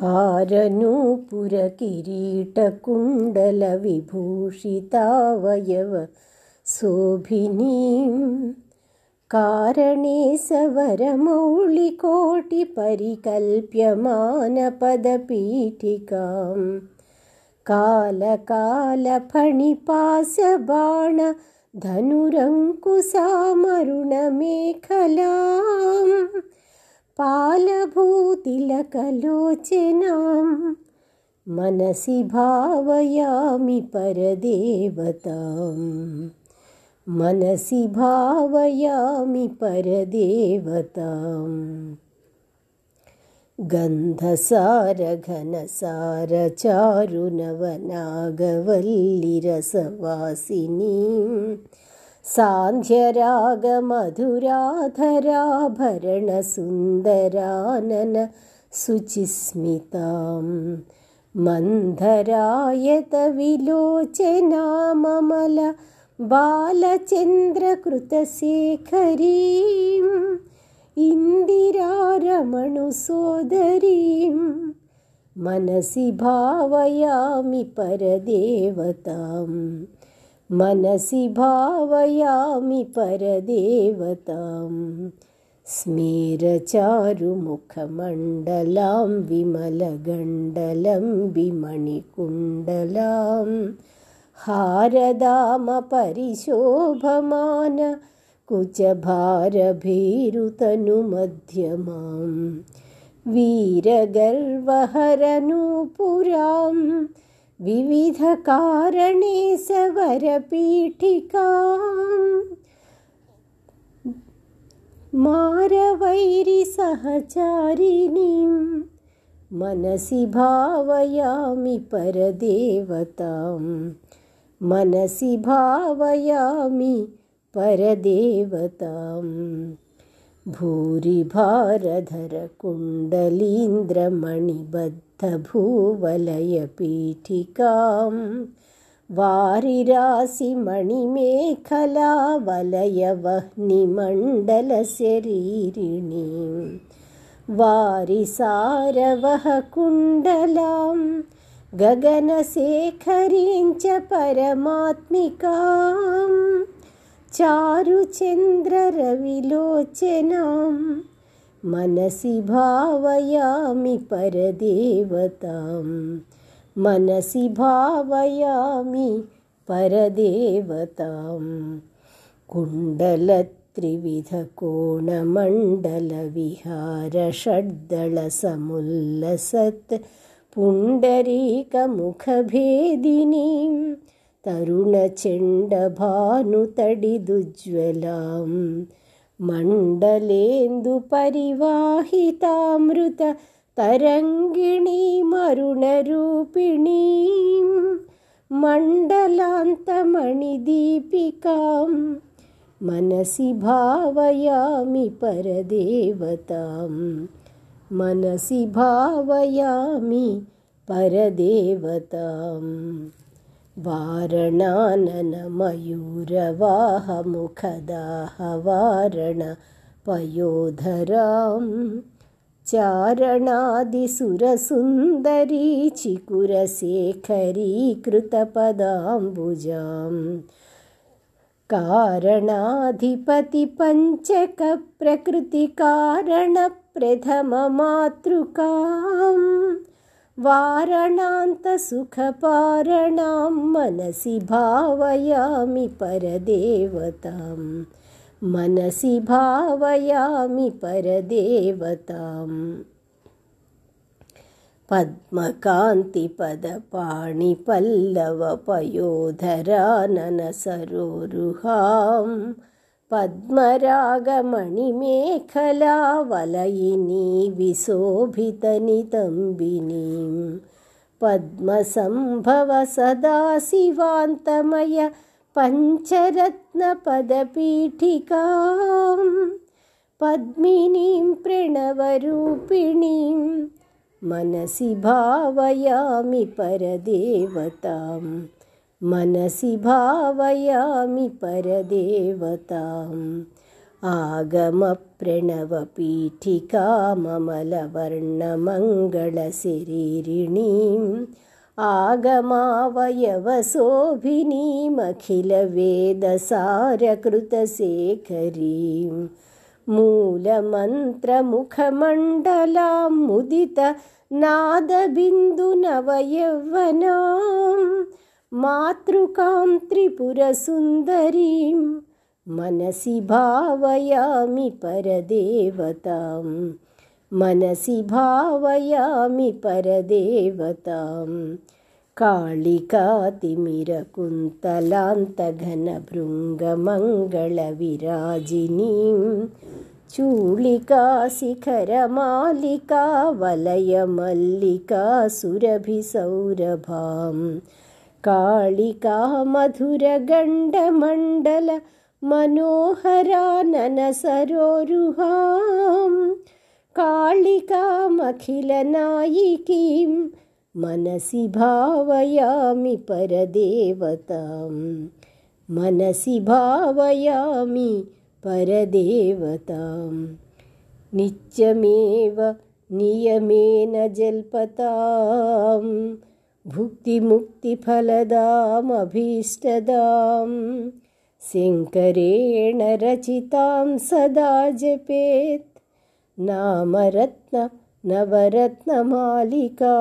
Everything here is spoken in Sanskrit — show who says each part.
Speaker 1: हारनूपुरकिरीटकुण्डलविभूषितावयव शोभिनीं कारणे सवरमौळिकोटिपरिकल्प्यमानपदपीठिकां कालकालफणिपाशबाण धनुरङ्कुशामरुणमेखलाम् पालभूतिलकलोचनां मनसि भावयामि परदेवतां मनसि भावयामि परदेवताम्। गन्धसारघनसारचारुनवनागवल्लिरसवासिनीं सान्ध्यरागमधुराधराभरणसुन्दरानन शुचिस्मितां मन्धरायतविलोचनाममल बालचन्द्रकृतशेखरीम् इन्दिरारमणुसोदरीं मनसि भावयामि परदेवतां मनसि भावयामि परदेवतां। स्मेरचारुमुखमण्डलां विमलगण्डलं विमणिकुण्डलां हारदामपरिशोभमान कुचभारभीरुतनुमध्यमां। वीरगर्वहरनूपुरां विविधकारणे सवरपीठिकाम् मारवैरिसहचारिणीं मनसि भावयामि परदेवतां। मनसि भावयामि परदेवतां भूरिभारधरकुण्डलीन्द्रमणिबद्धभूवलयपीठिकां वारिरासिमणिमेखलावलयवह्निमण्डलशरीरिणीं वारिसारवहकुण्डलां गगनशेखरीं च परमात्मिकाम् चारुचन्द्ररविलोचनां मनसि भावयामि परदेवतां मनसि भावयामि परदेवतां कुण्डलत्रिविधकोणमण्डलविहारषड्दळसमुल्लसत् पुण्डरीकमुखभेदिनीं तरुणचण्डभानुतडिदुज्ज्वलां मण्डलेन्दुपरिवाहितामृततरङ्गिणीमरुणरूपिणीं मण्डलान्तमणिदीपिकां मनसि भावयामि परदेवतां मनसि भावयामि परदेवताम् वारणाननमयूरवाहमुखदाहवारणपयोधरां चारणादिसुरसुन्दरी चिकुरशेखरीकृतपदाम्बुजां कारणाधिपतिपञ्चकप्रकृतिकारणप्रथममातृकाम् वारणान्तसुखपारणां मनसि भावयामि परदेवतां। मनसि भावयामि परदेवताम् पद्मकान्तिपदपाणिपल्लवपयोधराननसरोरुहाम् पद्मरागमणिमेखलावलयिनी विशोभितनितम्बिनीं पद्मसम्भव सदा शिवान्तमय पञ्चरत्नपदपीठिकां पद्मिनीं प्रणवरूपिणीं मनसि भावयामि परदेवताम् मनसि भावयामि परदेवतां आगमप्रणवपीठिकाममलवर्णमङ्गलशरीरिणीम् आगमावयवशोभिनीमखिलवेदसारकृतशेखरीं मूलमन्त्रमुखमण्डलां मुदित नादबिन्दुनवयौवनां मातृकां त्रिपुरसुन्दरीं मनसि भावयामि परदेवतां। मनसि भावयामि परदेवतां। कालिकातिमिरकुन्तलान्तघनभृङ्गमङ्गलविराजिनीं चूलिकाशिखरमालिका वलयमल्लिका सुरभिसौरभां कालिका मधुरगण्डमण्डल मनोहराननसरोरुहां कालिकामखिलनायिकीं मनसि भावयामि परदेवतां। मनसि भावयामि परदेवतां। नित्यमेव नियमेन जल्पतां भुक्तिमुक्तिफलदामभीष्टदां शङ्करेण रचितां सदा जपेत्। नामरत्न नवरत्नमालिका